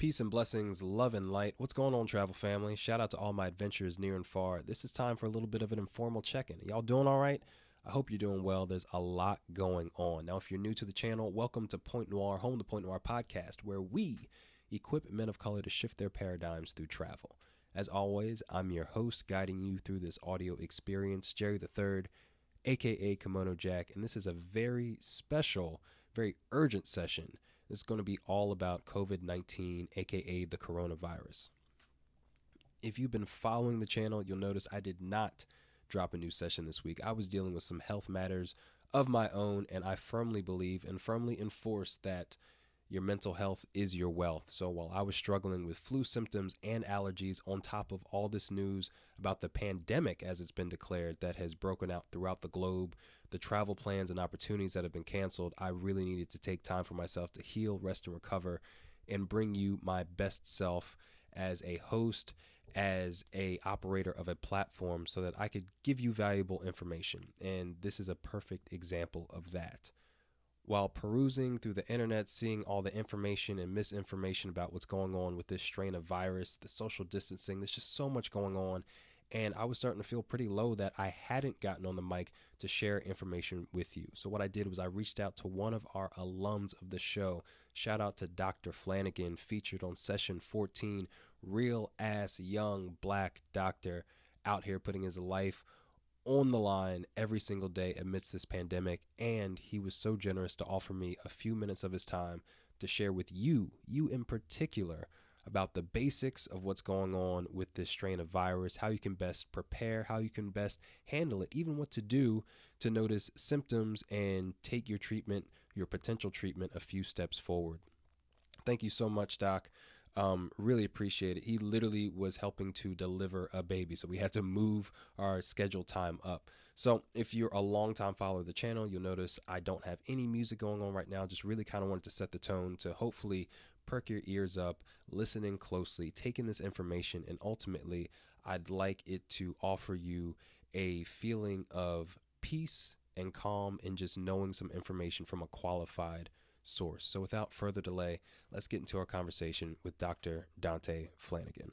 Peace and blessings, love and light. What's going on, travel family? Shout out to all my adventures near and far. This is time for a little bit of an informal check in. Y'all doing all right? I hope you're doing well. There's a lot going on. Now, if you're new to the channel, welcome to Point Noir, home to Point Noir podcast, where we equip men of color to shift their paradigms through travel. As always, I'm your host, guiding you through this audio experience, Jerry the Third, aka Kimono Jack, and this is a very special, very urgent session is going to be all about COVID 19, aka the coronavirus. If you've been following the channel, you'll notice I did not drop a new session this week. I was dealing with some health matters of my own, and I firmly believe and firmly enforce that your mental health is your wealth. So while I was struggling with flu symptoms and allergies, on top of all this news about the pandemic, as it's been declared, that has broken out throughout the globe, the travel plans and opportunities that have been canceled, I really needed to take time for myself to heal, rest, and recover, and bring you my best self as a host as a operator of a platform so that I could give you valuable information and this is a perfect example of that while perusing through the internet, seeing all the information and misinformation about what's going on with this strain of virus, the social distancing, there's just so much going on. And I was starting to feel pretty low that I hadn't gotten on the mic to share information with you. So, what I did was I reached out to one of our alums of the show. Shout out to Dr. Flanagan, featured on session 14. Real ass young black doctor out here putting his life on the line every single day amidst this pandemic. And he was so generous to offer me a few minutes of his time to share with you, you in particular, about the basics of what's going on with this strain of virus, how you can best prepare, how you can best handle it, even what to do to notice symptoms and take your treatment, your potential treatment, a few steps forward. Thank you so much, Doc. Um, really appreciate it. He literally was helping to deliver a baby, so we had to move our scheduled time up. So if you're a long time follower of the channel, you'll notice I don't have any music going on right now. Just really kind of wanted to set the tone to hopefully perk your ears up, listening closely, taking this information, and ultimately, I'd like it to offer you a feeling of peace and calm and just knowing some information from a qualified source. So without further delay, let's get into our conversation with Dr. Dante Flanagan.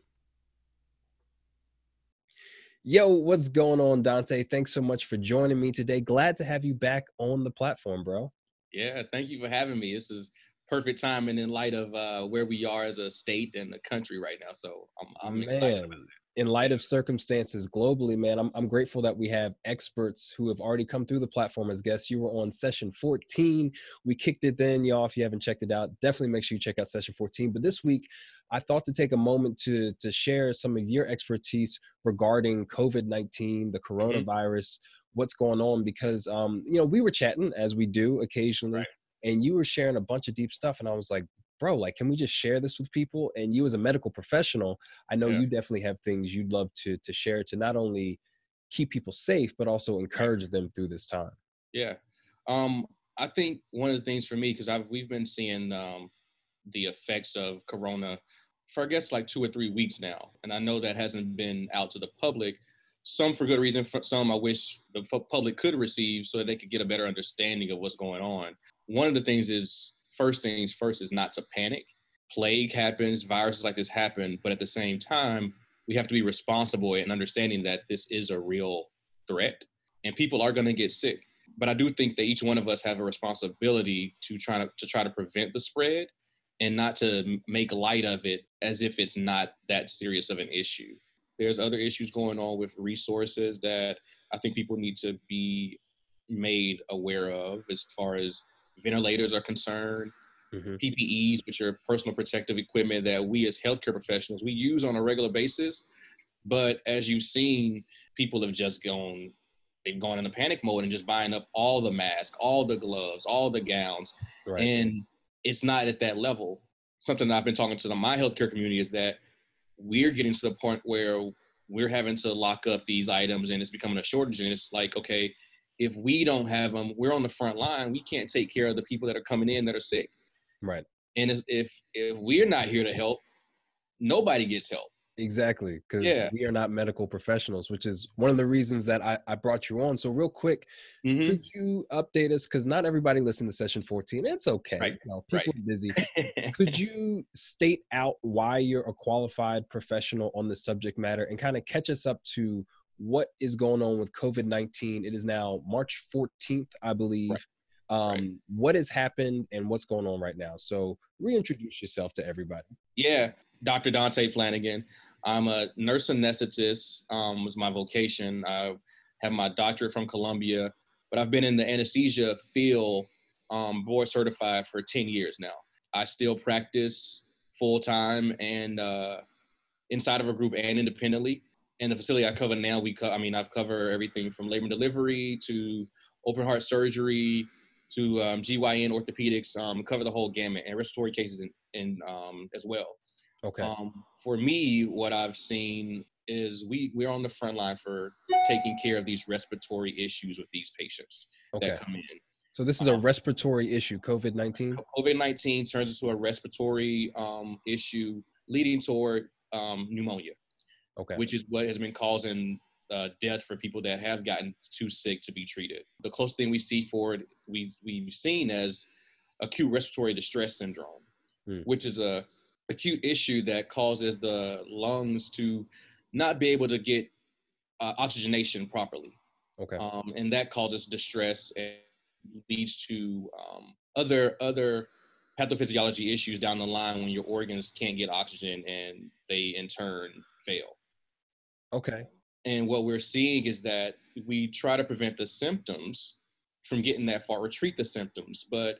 Yo, what's going on, Dante? Thanks so much for joining me today. Glad to have you back on the platform, bro. Yeah, thank you for having me. This is perfect timing in light of uh, where we are as a state and the country right now. So I'm, I'm excited about it in light of circumstances globally, man, I'm, I'm grateful that we have experts who have already come through the platform as guests. You were on session 14. We kicked it then, y'all. If you haven't checked it out, definitely make sure you check out session 14. But this week, I thought to take a moment to to share some of your expertise regarding COVID 19, the mm-hmm. coronavirus, mm-hmm. what's going on, because um, you know, we were chatting as we do occasionally. Right. And you were sharing a bunch of deep stuff, and I was like, bro, like, can we just share this with people? And you, as a medical professional, I know yeah. you definitely have things you'd love to to share to not only keep people safe, but also encourage them through this time. Yeah, um, I think one of the things for me because I've we've been seeing um, the effects of Corona for I guess like two or three weeks now, and I know that hasn't been out to the public. Some for good reason, for some I wish the public could receive so that they could get a better understanding of what's going on. One of the things is first things first is not to panic. Plague happens, viruses like this happen, but at the same time, we have to be responsible in understanding that this is a real threat and people are going to get sick. But I do think that each one of us have a responsibility to try to, to try to prevent the spread and not to make light of it as if it's not that serious of an issue. There's other issues going on with resources that I think people need to be made aware of as far as ventilators are concerned, mm-hmm. PPEs, which are personal protective equipment that we as healthcare professionals we use on a regular basis. But as you've seen, people have just gone they've gone into panic mode and just buying up all the masks, all the gloves, all the gowns. Right. And it's not at that level. Something that I've been talking to the, my healthcare community is that we're getting to the point where we're having to lock up these items and it's becoming a shortage. And it's like, okay, if we don't have them, we're on the front line. We can't take care of the people that are coming in that are sick. Right. And if if we're not here to help, nobody gets help. Exactly, because Yeah. we are not medical professionals, which is one of the reasons that I, I brought you on. So, real quick, Mhm. could you update us? Because not everybody listened to session 14. It's okay. Right, You know, right. are busy. could you state out why you're a qualified professional on the subject matter and kind of catch us up to what is going on with COVID 19? It is now March 14th, I believe. Um, right. What has happened and what's going on right now? So, reintroduce yourself to everybody. Yeah, Dr. Dante Flanagan. I'm a nurse anesthetist. Um, was my vocation. I have my doctorate from Columbia, but I've been in the anesthesia field, um, board certified for 10 years now. I still practice full time and uh, inside of a group and independently. And the facility I cover now, we co- I mean, I've covered everything from labor and delivery to open heart surgery to um, GYN orthopedics. Um, cover the whole gamut and respiratory cases in, in um, as well. Okay. Um, for me, what I've seen is we we're on the front line for taking care of these respiratory issues with these patients okay. that come in. So, this is a respiratory issue, COVID 19? COVID nineteen turns into a respiratory um, issue leading toward um, pneumonia, Okay. which is what has been causing uh, death for people that have gotten too sick to be treated. The closest thing we see for it, we we've seen as acute respiratory distress syndrome, Hmm. which is a acute issue that causes the lungs to not be able to get uh, oxygenation properly, okay. um, and that causes distress and leads to um, other other pathophysiology issues down the line when your organs can't get oxygen and they in turn fail. Okay. And what we're seeing is that we try to prevent the symptoms from getting that far or treat the symptoms. But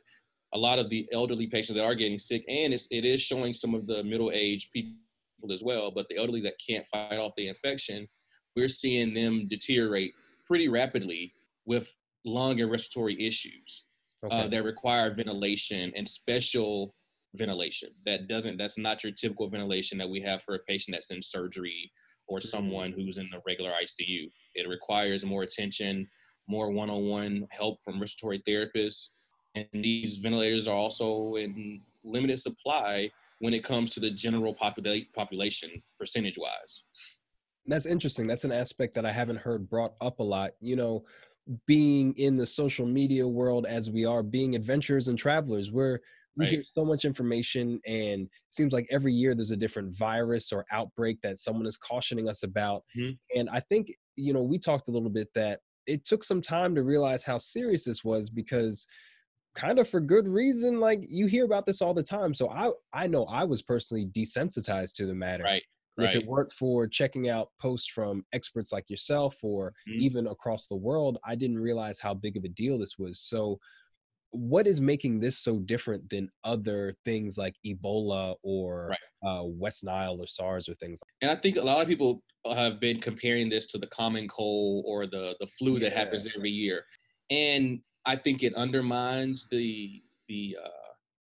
a lot of the elderly patients that are getting sick, and it's, it is showing some of the middle aged people as well, but the elderly that can't fight off the infection, we're seeing them deteriorate pretty rapidly with lung and respiratory issues Okay. uh, that require ventilation and special ventilation that doesn't that's not your typical ventilation that we have for a patient that's in surgery or someone mm-hmm. who's in the regular ICU. It requires more attention, more one-on-one help from respiratory therapists, and these ventilators are also in limited supply when it comes to the general popula- population percentage-wise. That's interesting. That's an aspect that I haven't heard brought up a lot. You know, being in the social media world as we are, being adventurers and travelers, where we hear so much information and it seems like every year there's a different virus or outbreak that someone is cautioning us about. Mhm. And I think, you know, we talked a little bit that it took some time to realize how serious this was because kind of for good reason like you hear about this all the time so i i know i was personally desensitized to the matter Right. and if it weren't for checking out posts from experts like yourself or Mhm. even across the world, I didn't realize how big of a deal this was. So, what is making this so different than other things like Ebola or Right. uh, West Nile or SARS or things like And I think a lot of people have been comparing this to the common cold or the the flu that Yeah. happens every year, and I think it undermines the the uh,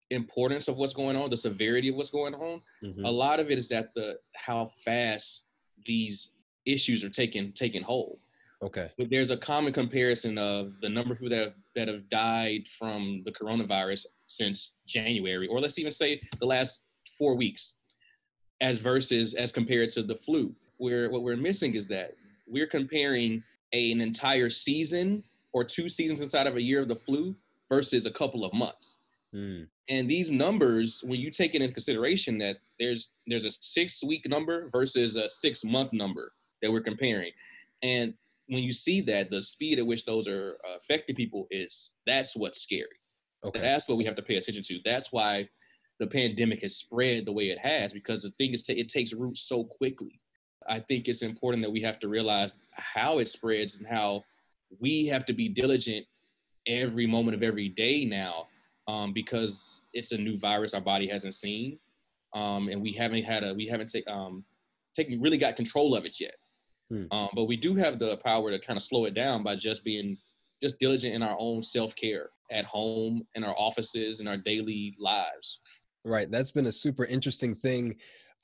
importance of what's going on, the severity of what's going on. that? A lot of it is that the how fast these issues are taking taking hold. Okay. But there's a common comparison of the number of people that have, that have died from the coronavirus since January, or let's even say the last four weeks, as versus as compared to the flu. Where what we're missing is that we're comparing a, an entire season or two seasons inside of a year of the flu versus a couple of months. Mm, And these numbers, when you take it into consideration that there's there's a six week number versus a six month number that we're comparing, and when you see that, the speed at which those are uh, affecting people is that's what's scary. Okay. That's what we have to pay attention to. That's why the pandemic has spread the way it has because the thing is, it takes root so quickly. I think it's important that we have to realize how it spreads and how we have to be diligent every moment of every day now um, because it's a new virus our body hasn't seen, um, and we haven't had a we haven't um, taken really got control of it yet. Hmm. Um, but we do have the power to kind of slow it down by just being just diligent in our own self care at home, in our offices, in our daily lives. Right. That's been a super interesting thing.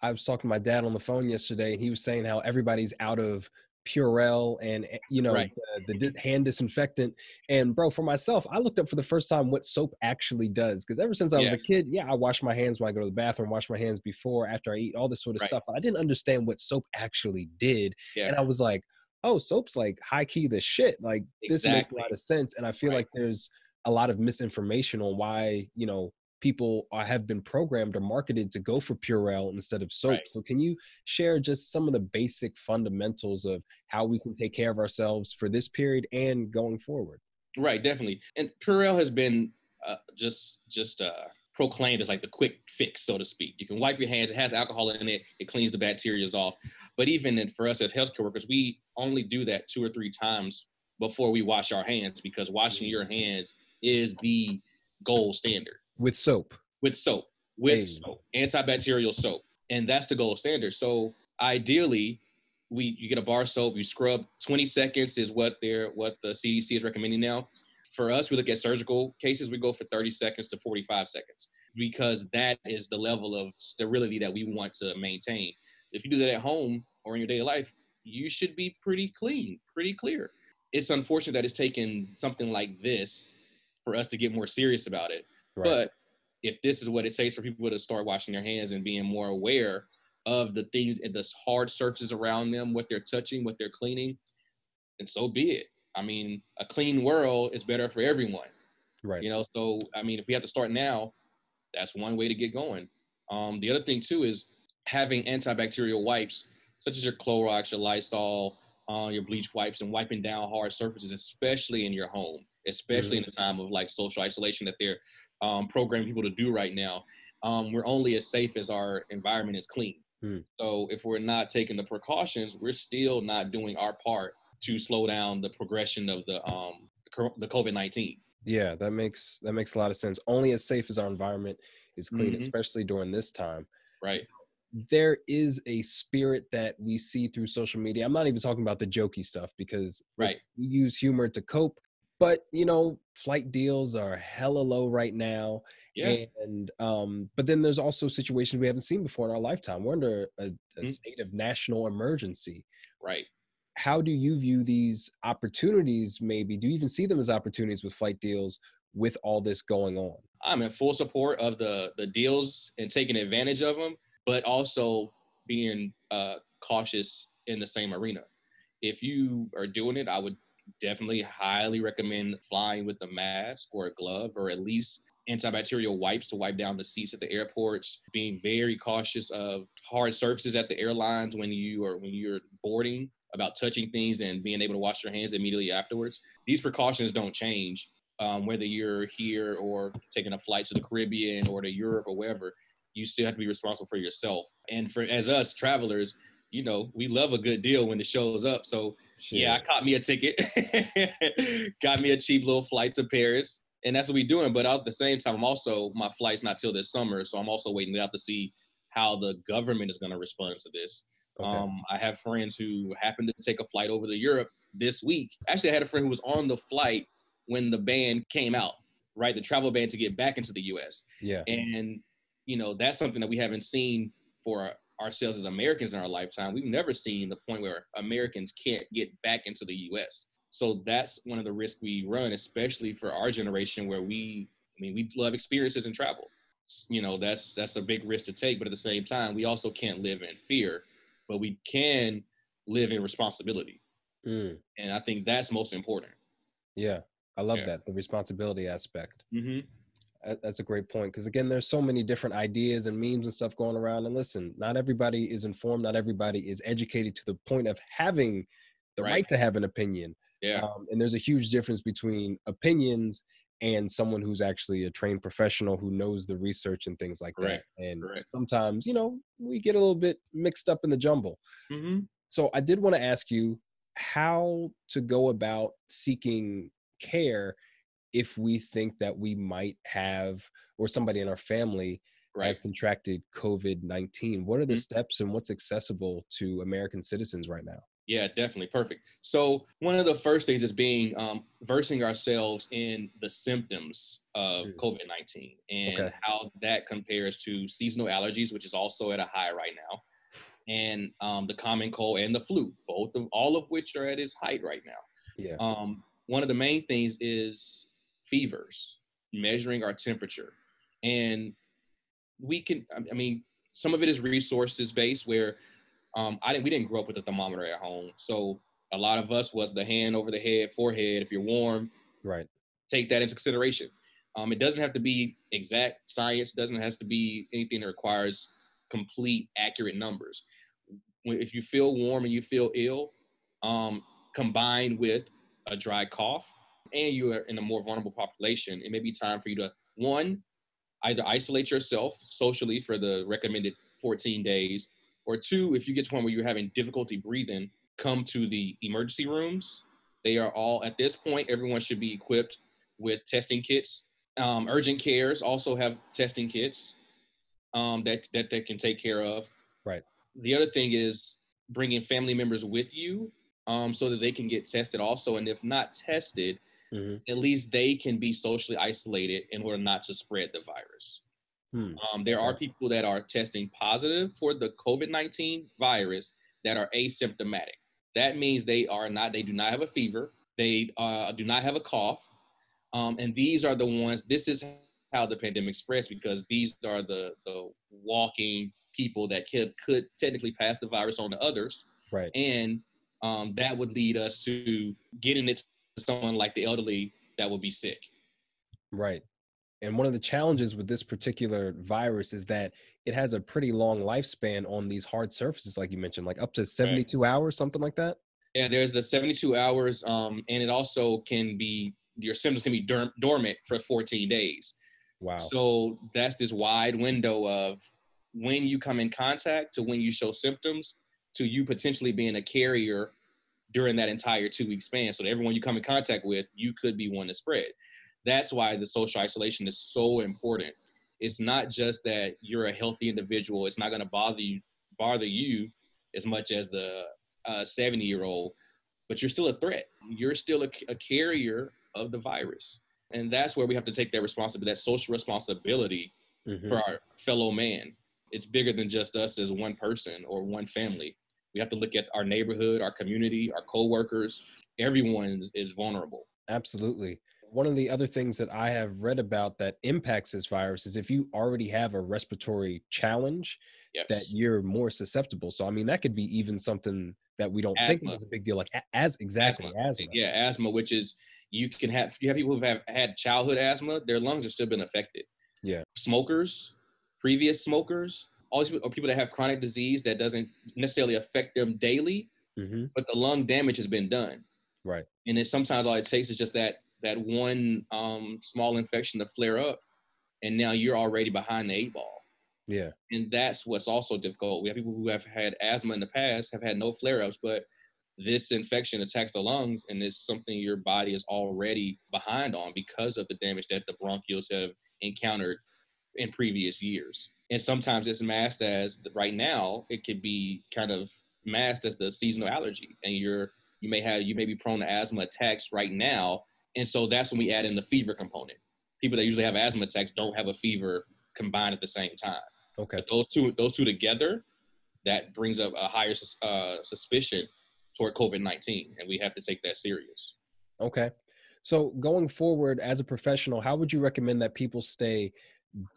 I was talking to my dad on the phone yesterday, and he was saying how everybody's out of Purell and eh, you know Right. the, the di- hand disinfectant. And bro, for myself, I looked up for the first time what soap actually does because ever since I was a kid, yeah, I wash my hands when I go to the bathroom, wash my hands before, after I eat, all this sort of Right. stuff. But I didn't understand what soap actually did, Yeah. and I was like, oh, soap's like high key the shit. Like this makes a lot of sense, and I feel Right. like there's a lot of misinformation on why you know people are, have been programmed or marketed to go for Purell instead of soap. Right. So can you share just some of the basic fundamentals of how we can take care of ourselves for this period and going forward? Right, definitely. And Purell has been uh, just just uh, proclaimed as like the quick fix, so to speak. You can wipe your hands. It has alcohol in it. It cleans the bacteria off. But even for us as healthcare workers, we only do that two or three times before we wash our hands because washing your hands is the gold standard With soap. with soap, with Hey. soap, antibacterial soap, and that's the gold standard. So ideally, we you get a bar soap, you scrub 20 seconds is what they're what the CDC is recommending now. For us, we look at surgical cases, we go for 30 seconds to 45 seconds because that is the level of sterility that we want to maintain. If you do that at home or in your daily life, you should be pretty clean, pretty clear. It's unfortunate that it's taken something like this for us to get more serious about it. But if this is what it takes for people to start washing their hands and being more aware of the things and the hard surfaces around them, what they're touching, what they're cleaning, and so be it. I mean, a clean world is better for everyone. right. You know, so I mean, if we have to start now, that's one way to get going. Um, the other thing too is having antibacterial wipes, such as your Clorox, your Lysol, uh, your bleach wipes, and wiping down hard surfaces, especially in your home, especially in the time of like social isolation that they're um, programming people to do right now. Um, we're only as safe as our environment is clean. Hmm. So if we're not taking the precautions, we're still not doing our part to slow down the progression of the um, the COVID nineteen. Yeah, that makes that makes a lot of sense. Only as safe as our environment is clean, Mhm. especially during this time. Right. there is a spirit that we see through social media. I'm not even talking about the jokey stuff because Right. we use humor to cope. But you know, flight deals are hella low right now. Yeah. And um, but then there's also situations we haven't seen before in our lifetime. We're under a, a Mhm. state of national emergency. Right. How do you view these opportunities? Maybe do you even see them as opportunities with flight deals with all this going on? I'm in full support of the the deals and taking advantage of them, but also being uh, cautious in the same arena. If you are doing it, I would definitely highly recommend flying with a mask or a glove or at least antibacterial wipes to wipe down the seats at the airports. Being very cautious of hard surfaces at the airlines when you are when you're boarding about touching things and being able to wash your hands immediately afterwards. These precautions don't change um, whether you're here or taking a flight to the Caribbean or to Europe or wherever, you still have to be responsible for yourself. And for as us travelers, you know, we love a good deal when it shows up. So yeah, I caught me a ticket, got me a cheap little flight to Paris, and that's what we're doing. But at the same time, I'm also my flight's not till this summer, so I'm also waiting out to see how the government is going to respond to this. Okay. Um, I have friends who happened to take a flight over to Europe this week. Actually, I had a friend who was on the flight when the ban came out, right? The travel ban to get back into the US. yeah. And, you know, that's something that we haven't seen for ourselves as Americans in our lifetime. We've never seen the point where Americans can't get back into the US. So that's one of the risks we run, especially for our generation where we, I mean, we love experiences and travel. You know, that's that's a big risk to take, but at the same time, we also can't live in fear, but we can live in responsibility. Mm, And I think that's most important. yeah. I love Yeah. that the responsibility aspect. Mm-hmm. That- That's a great point because again, there's so many different ideas and memes and stuff going around. And listen, not everybody is informed. Not everybody is educated to the point of having the right, Right. to have an opinion. Yeah. Um, and there's a huge difference between opinions and someone who's actually a trained professional who knows the research and things like Correct. that. And Correct. sometimes, you know, we get a little bit mixed up in the jumble. Mm-hmm. So I did want to ask you how to go about seeking care if we think that we might have or somebody in our family Right. has contracted COVID 19. What are the Mhm. steps and what's accessible to American citizens right now? Yeah, definitely. Perfect. So one of the first things is being um, versing ourselves in the symptoms of Mm. COVID nineteen and Okay. how that compares to seasonal allergies, which is also at a high right now. and um, the common cold and the flu, both of all of which are at its height right now. Yeah. Um, one of the main things is fevers, measuring our temperature, and we can. I mean, some of it is resources based, where um, I didn't. We didn't grow up with a thermometer at home, so a lot of us was the hand over the head, forehead. If you're warm, right. Take that into consideration. Um, it doesn't have to be exact science. Doesn't has to be anything that requires complete accurate numbers. If you feel warm and you feel ill, um, combined with a dry cough, and you are in a more vulnerable population, it may be time for you to one, either isolate yourself socially for the recommended 14 days, or two, if you get to one where you're having difficulty breathing, come to the emergency rooms. They are all at this point. Everyone should be equipped with testing kits. Um, urgent cares also have testing kits um, that that they can take care of. Right. The other thing is bringing family members with you um, so that they can get tested also, and if not tested, mm-hmm. at least they can be socially isolated in order not to spread the virus. Hmm. Um, there are people that are testing positive for the COVID 19 virus that are asymptomatic. That means they are not, they do not have a fever, they uh, do not have a cough. Um, and these are the ones, this is how the pandemic spreads because these are the, the walking people that could, could technically pass the virus on to others. Right. And um, that would lead us to getting it someone like the elderly that would be sick. Right. And one of the challenges with this particular virus is that it has a pretty long lifespan on these hard surfaces, like you mentioned, like up to 72 right. hours, something like that. Yeah, there's the 72 hours, um, and it also can be your symptoms can be dormant for 14 days. Wow. So that's this wide window of when you come in contact to when you show symptoms to you potentially being a carrier during that entire two week span. So that everyone you come in contact with, you could be one to spread. That's why the social isolation is so important. It's not just that you're a healthy individual. It's not going to bother you bother you as much as the 70 uh, year old, but you're still a threat. You're still a, a carrier of the virus, and that's where we have to take that responsibility, that social responsibility mm-hmm. for our fellow man. It's bigger than just us as one person or one family. We have to look at our neighborhood, our community, our coworkers. Everyone is vulnerable. Absolutely one of the other things that I have read about that impacts this virus is if you already have a respiratory challenge, yes. that you're more susceptible. So I mean, that could be even something that we don't asthma. think is a big deal, like as exactly asthma. asthma. Yeah, asthma, which is you can have you have people who have had childhood asthma, their lungs have still been affected. Yeah, smokers, previous smokers, all these people, are people that have chronic disease that doesn't necessarily affect them daily, mm-hmm. but the lung damage has been done. Right. And then sometimes all it takes is just that that one um, small infection to flare up, and now you're already behind the eight ball. Yeah. And that's what's also difficult. We have people who have had asthma in the past, have had no flare ups, but this infection attacks the lungs, and it's something your body is already behind on because of the damage that the bronchioles have encountered in previous years. And sometimes it's masked as right now, it could be kind of masked as the seasonal allergy, and you're you may have you may be prone to asthma attacks right now and so that's when we add in the fever component. People that usually have asthma attacks don't have a fever combined at the same time. Okay. But those two, those two together, that brings up a higher uh, suspicion toward COVID nineteen, and we have to take that serious. Okay. So going forward, as a professional, how would you recommend that people stay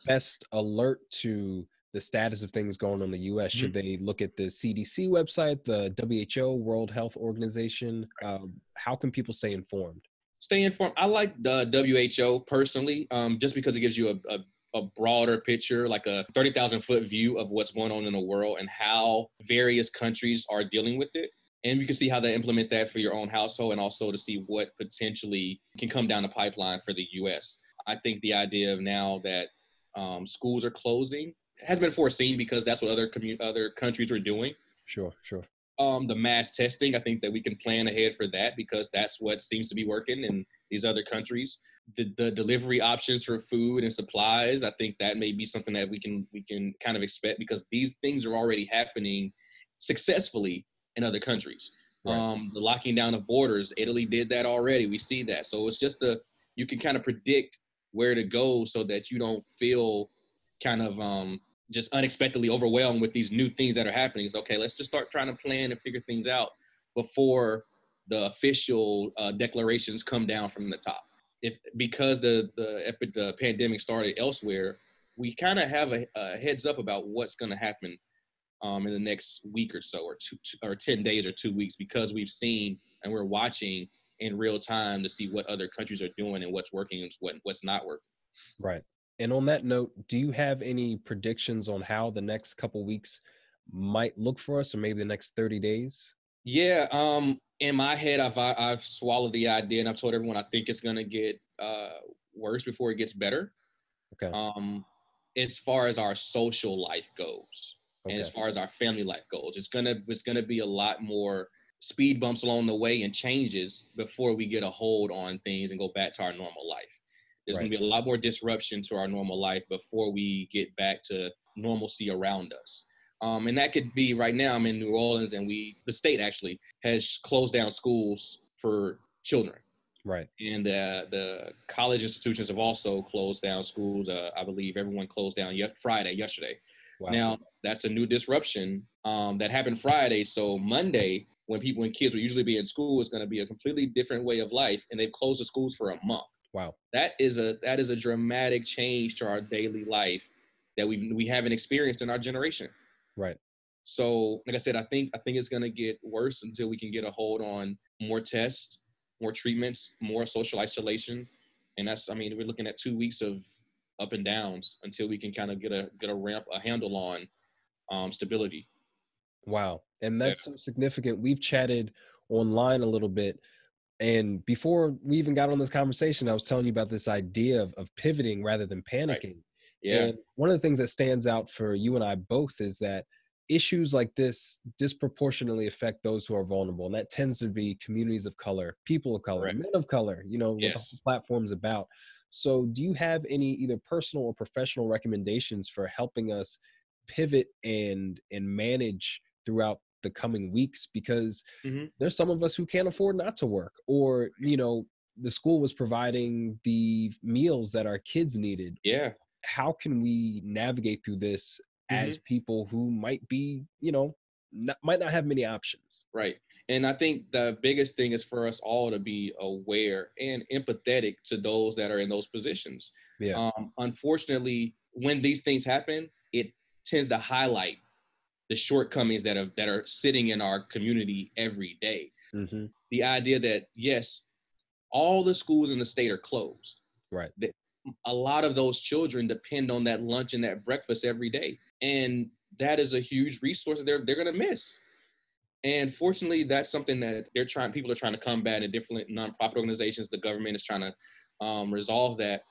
best alert to the status of things going on in the U.S.? Mm-hmm. Should they look at the CDC website, the WHO, World Health Organization? Um, how can people stay informed? stay informed. I like the WHO personally, um, just because it gives you a, a, a broader picture, like a 30,000 foot view of what's going on in the world and how various countries are dealing with it. And you can see how they implement that for your own household and also to see what potentially can come down the pipeline for the US. I think the idea of now that um, schools are closing has been foreseen because that's what other commu- other countries are doing. Sure, sure um, the mass testing. I think that we can plan ahead for that because that's what seems to be working in these other countries. The, the delivery options for food and supplies, I think that may be something that we can we can kind of expect because these things are already happening successfully in other countries. Right. Um, the locking down of borders, Italy did that already. We see that, so it's just the you can kind of predict where to go so that you don't feel kind of um, just unexpectedly overwhelmed with these new things that are happening. It's okay, let's just start trying to plan and figure things out before the official uh, declarations come down from the top. If because the the, the pandemic started elsewhere, we kind of have a, a, heads up about what's going to happen um, in the next week or so, or two, or ten days or two weeks, because we've seen and we're watching in real time to see what other countries are doing and what's working and what what's not working. Right. And on that note, do you have any predictions on how the next couple weeks might look for us, or maybe the next thirty days? Yeah. Um. In my head, I've I've swallowed the idea, and I've told everyone I think it's gonna get uh worse before it gets better. Okay. Um, as far as our social life goes, okay. and as far as our family life goes, it's gonna it's gonna be a lot more speed bumps along the way and changes before we get a hold on things and go back to our normal life. There's right. going to be a lot more disruption to our normal life before we get back to normalcy around us. Um, and that could be right now. I'm in New Orleans, and we, the state actually, has closed down schools for children. Right. And uh, the college institutions have also closed down schools. Uh, I believe everyone closed down yet Friday, yesterday. Wow. Now that's a new disruption um, that happened Friday. So Monday, when people, when kids will usually be in school, is going to be a completely different way of life, and they've closed the schools for a month. Wow. That is a that is a dramatic change to our daily life that we we haven't experienced in our generation. Right. So, like I said, I think I think it's going to get worse until we can get a hold on more tests, more treatments, more social isolation, and that's I mean we're looking at two weeks of up and downs until we can kind of get a get a ramp a handle on um, stability. Wow, and that's yeah. so significant. We've chatted online a little bit and before we even got on this conversation, I was telling you about this idea of, of pivoting rather than panicking. Right. Yeah. And one of the things that stands out for you and I both is that issues like this disproportionately affect those who are vulnerable. And that tends to be communities of color, people of color, right. men of color, you know, yes. what the platform's about. So do you have any either personal or professional recommendations for helping us pivot and and manage throughout the coming weeks because mm-hmm. there's some of us who can't afford not to work or you know the school was providing the meals that our kids needed. Yeah. How can we navigate through this mm-hmm. as people who might be you know not, might not have many options? Right and i think the biggest thing is for us all to be aware and empathetic to those that are in those positions. Yeah. Um, unfortunately when these things happen it tends to highlight the shortcomings that are that are sitting in our community every day. Mm-hmm. The idea that yes, all the schools in the state are closed. Right. That a lot of those children depend on that lunch and that breakfast every day, and that is a huge resource that they're they're going to miss. And fortunately, that's something that they're trying. People are trying to combat in different nonprofit organizations. The government is trying to um, resolve that,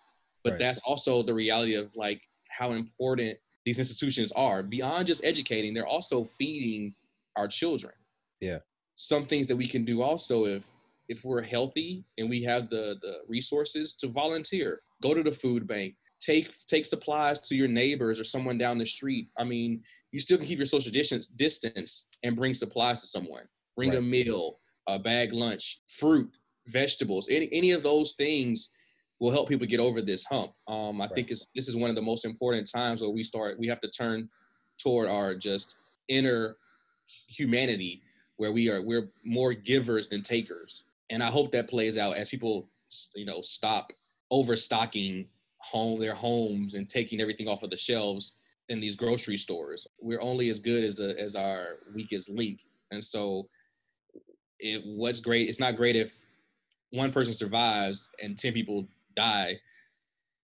but right. that's also the reality of like how important these institutions are. Beyond just educating they're also feeding our children. Yeah. Some things that we can do also if if we're healthy and we have the the resources to volunteer. Go to the food bank. Take take supplies to your neighbors or someone down the street. I mean you still can keep your social distance distance and bring supplies to someone. Bring right. a meal a bag lunch fruit vegetables any any of those things will help people get over this hump. Um, I right. think it's, this is one of the most important times where we start, we have to turn toward our just inner humanity where we are, we're more givers than takers. And I hope that plays out as people, you know, stop overstocking home, their homes and taking everything off of the shelves in these grocery stores. We're only as good as the, as our weakest link. And so it, what's great, it's not great if one person survives and 10 people die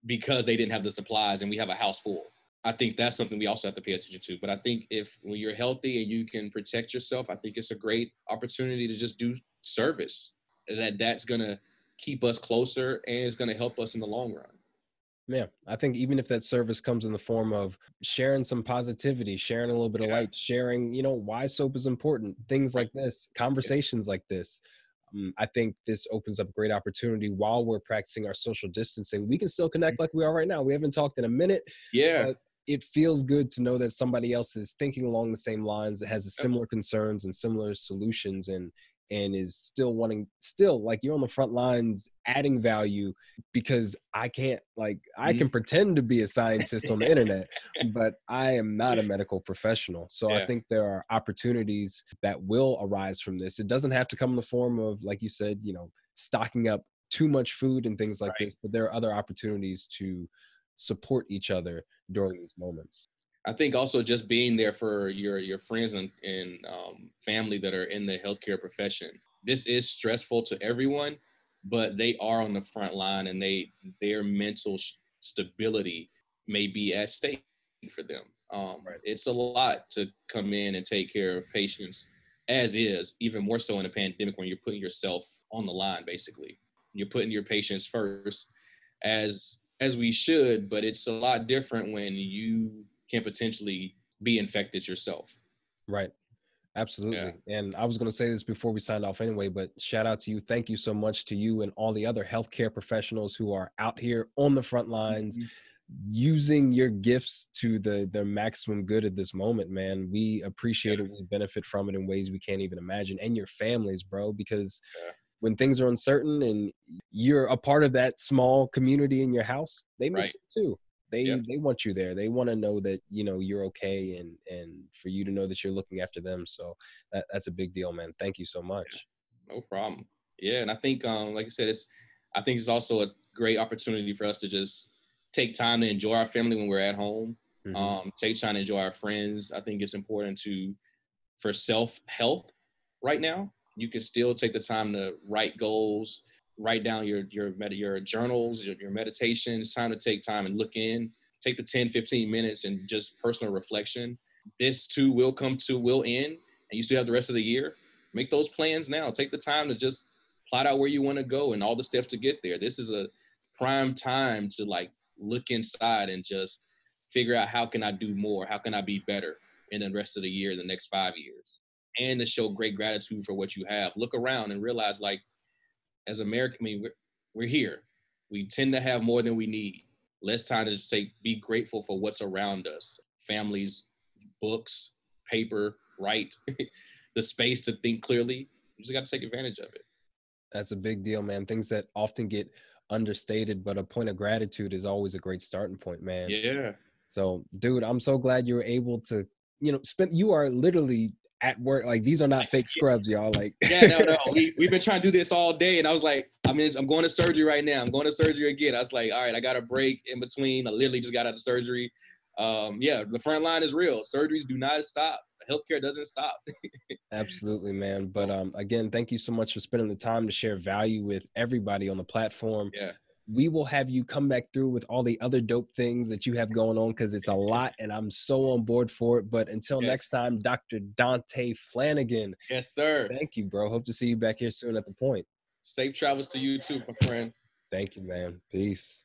because they didn't have the supplies and we have a house full. I think that's something we also have to pay attention to. But I think if when you're healthy and you can protect yourself, I think it's a great opportunity to just do service. That that's gonna keep us closer and it's gonna help us in the long run. Yeah, I think even if that service comes in the form of sharing some positivity, sharing a little bit of light, sharing, you know, why soap is important, things like this, conversations yeah. like this. Um, I think this opens up a great opportunity while we're practicing our social distancing. We can still connect mm-hmm. like we are right now. We haven't talked in a minute. Yeah. it feels good to know that somebody else is thinking along the same lines that has similar concerns and similar solutions and and is still wanting still like you're on the front lines adding value because i can't like i Mhm. can pretend to be a scientist on the internet but i am not a medical professional so i think there are opportunities that will arise from this it doesn't have to come in the form of like you said you know stocking up too much food and things like Right. this but there are other opportunities to support each other during these moments I think also just being there for your your friends and, and um, family that are in the healthcare profession. This is stressful to everyone, but they are on the front line, and they their mental s- stability may be at stake for them. Um, Right. It's a lot to come in and take care of patients, as is even more so in a pandemic when you're putting yourself on the line. Basically, you're putting your patients first, as as we should, but it's a lot different when you can potentially be infected yourself. Right. Absolutely. And I was going to say this before we signed off anyway, but shout out to you. Thank you so much to you and all the other healthcare professionals who are out here on the front lines mm-hmm. using your gifts to the the maximum good at this moment, man. We appreciate it. We benefit from it in ways we can't even imagine and your families, bro, because Yeah. when things are uncertain and you're a part of that small community in your house, they miss Right. you too they Yep. they want you there they want to know that you know you're okay and and for you to know that you're looking after them so that, that's a big deal man thank you so much No problem. Yeah, and I think, um, like I said, it's I think it's also a great opportunity for us to just take time to enjoy our family when we're at home. Mhm. Um, take time to enjoy our friends. I think it's important to for self health right now. You can still take the time to write goals, write down your your med- your journals, your, your meditations. Time to take time and look in. Take the 10, 15 minutes and just personal reflection. This too will come to will end, and you still have the rest of the year. Make those plans now. Take the time to just plot out where you want to go and all the steps to get there. This is a prime time to like look inside and just figure out how can I do more? How can I be better in the rest of the year, the next five years? And to show great gratitude for what you have. Look around and realize like as American, I mean, we're, we're here. We tend to have more than we need. Less time to just take, be grateful for what's around us. Families, books, paper, write, the space to think clearly. You just got to take advantage of it. that's a big deal man things that often get understated but a point of gratitude is always a great starting point man Yeah. so dude i'm so glad you were able to you know spend you are literally at work like these are not fake scrubs y'all like Yeah, no, no. We, we've been trying to do this all day. And I was like, I mean, I'm going to surgery right now. I'm going to surgery again. I was like, all right, I got a break in between. I literally just got out of surgery. Um, yeah, the front line is real. Surgeries do not stop. Healthcare doesn't stop. Absolutely, man. But um, again, thank you so much for spending the time to share value with everybody on the platform. Yeah. We will have you come back through with all the other dope things that you have going on because it's a lot and I'm so on board for it. But until Yes. next time, Dr. Dante Flanagan, Yes, sir. thank you, bro. Hope to see you back here soon at the point. Safe travels to you too, my friend. Thank you, man. Peace.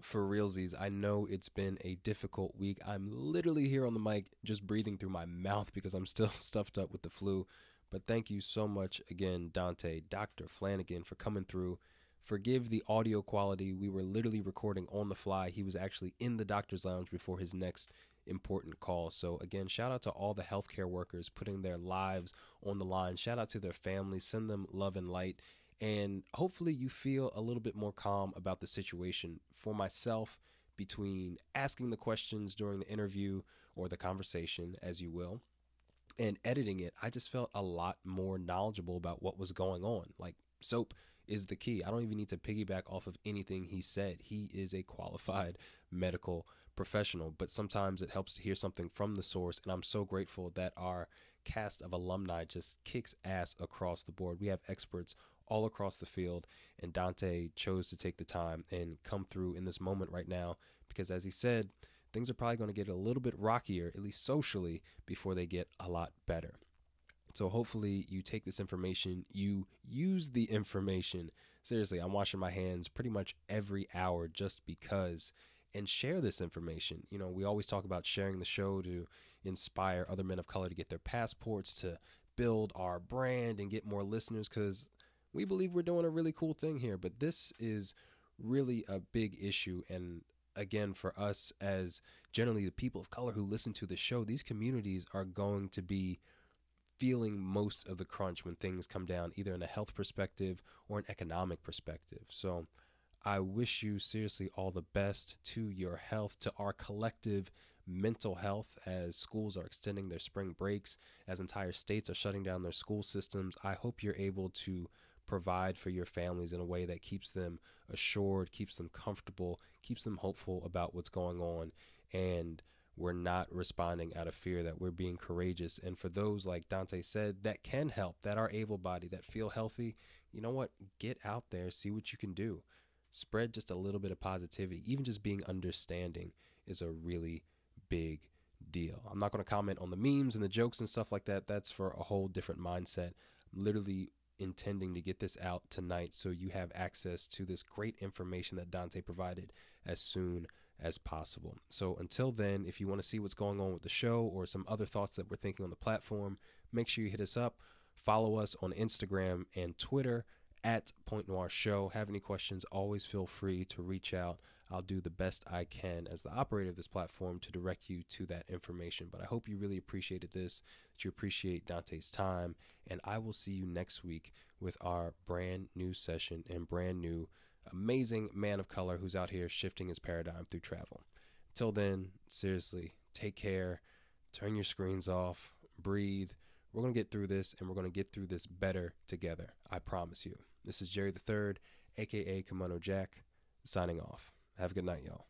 for realsies, I know it's been a difficult week. I'm literally here on the mic just breathing through my mouth because I'm still stuffed up with the flu. But thank you so much again, Dante, Dr. Flanagan, for coming through. Forgive the audio quality. We were literally recording on the fly. He was actually in the doctor's lounge before his next important call. So, again, shout out to all the healthcare workers putting their lives on the line. Shout out to their families. Send them love and light and hopefully you feel a little bit more calm about the situation. For myself, between asking the questions during the interview or the conversation, as you will, and editing it, I just felt a lot more knowledgeable about what was going on. Like, soap is the key. I don't even need to piggyback off of anything he said. He is a qualified medical professional, but sometimes it helps to hear something from the source. And I'm so grateful that our cast of alumni just kicks ass across the board. We have experts all across the field, and Dante chose to take the time and come through in this moment right now because, as he said, things are probably going to get a little bit rockier, at least socially, before they get a lot better. So, hopefully, you take this information, you use the information. Seriously, I'm washing my hands pretty much every hour just because, and share this information. You know, we always talk about sharing the show to inspire other men of color to get their passports, to build our brand and get more listeners because we believe we're doing a really cool thing here. But this is really a big issue. And again, for us as generally the people of color who listen to the show, these communities are going to be feeling most of the crunch when things come down, either in a health perspective or an economic perspective. So I wish you seriously all the best to your health, to our collective mental health as schools are extending their spring breaks, as entire states are shutting down their school systems. I hope you're able to provide for your families in a way that keeps them assured, keeps them comfortable, keeps them hopeful about what's going on. And we're not responding out of fear, that we're being courageous. And for those, like Dante said, that can help, that are able bodied, that feel healthy, you know what? Get out there, see what you can do. Spread just a little bit of positivity. Even just being understanding is a really big deal. I'm not going to comment on the memes and the jokes and stuff like that. That's for a whole different mindset. I'm literally intending to get this out tonight so you have access to this great information that Dante provided as soon as possible. So until then, if you want to see what's going on with the show or some other thoughts that we're thinking on the platform, make sure you hit us up. Follow us on Instagram and Twitter at Point Noir Show. Have any questions, always feel free to reach out. I'll do the best I can as the operator of this platform to direct you to that information. But I hope you really appreciated this, that you appreciate Dante's time, and I will see you next week with our brand new session and brand new amazing man of color who's out here shifting his paradigm through travel. Till then, seriously, take care, turn your screens off, breathe. We're going to get through this and we're going to get through this better together. I promise you. This is Jerry the Third, aka Kimono Jack, signing off. Have a good night, y'all.